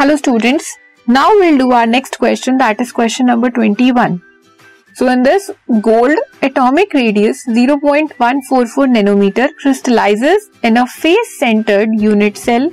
Hello students now will do our next question that is question number 21 so in this gold atomic radius 0.144 nanometer crystallizes in a face centered unit cell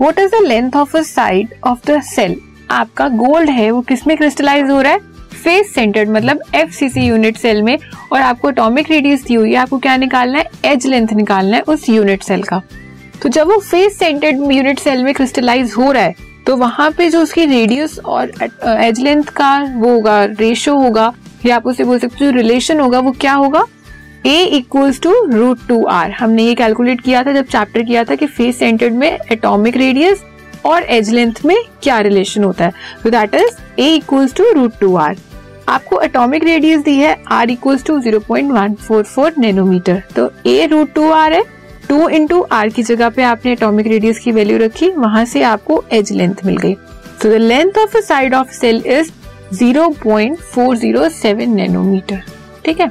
what is the length of a side of the cell आपका gold है, वो किस crystallise हो रहा है? Face centred मतलब F C C unit cell में। और आपको एटॉमिक रेडियस दी हुई है, आपको क्या निकालना है? एज लेंथ निकालना है उस यूनिट सेल का। तो जब वो फेस सेंटर्ड यूनिट सेल में क्रिस्टलाइज हो रहा है तो वहाँ पे जो उसकी रेडियस और एज लेंथ का वो होगा रेशो होगा, या आप उसे बोल सकते हो रिलेशन होगा वो क्या होगा? A equals to root two r हमने ये कैलकुलेट किया था, जब चैप्टर किया था कि फेस सेंटर्ड में एटॉमिक रेडियस और एज लेंथ में क्या रिलेशन होता है? तो that is a equals to root two r आपको एटॉमिक रेडियस दी है r equals to zero point one four four nanometer तो ए रूट टू आर है टू इंटू आर की जगह पे आपने एटॉमिक रेडियस की वैल्यू रखी, वहाँ से आपको एज लेंथ मिल गई। तो the length of a side of cell is 0.407 nanometer ठीक है?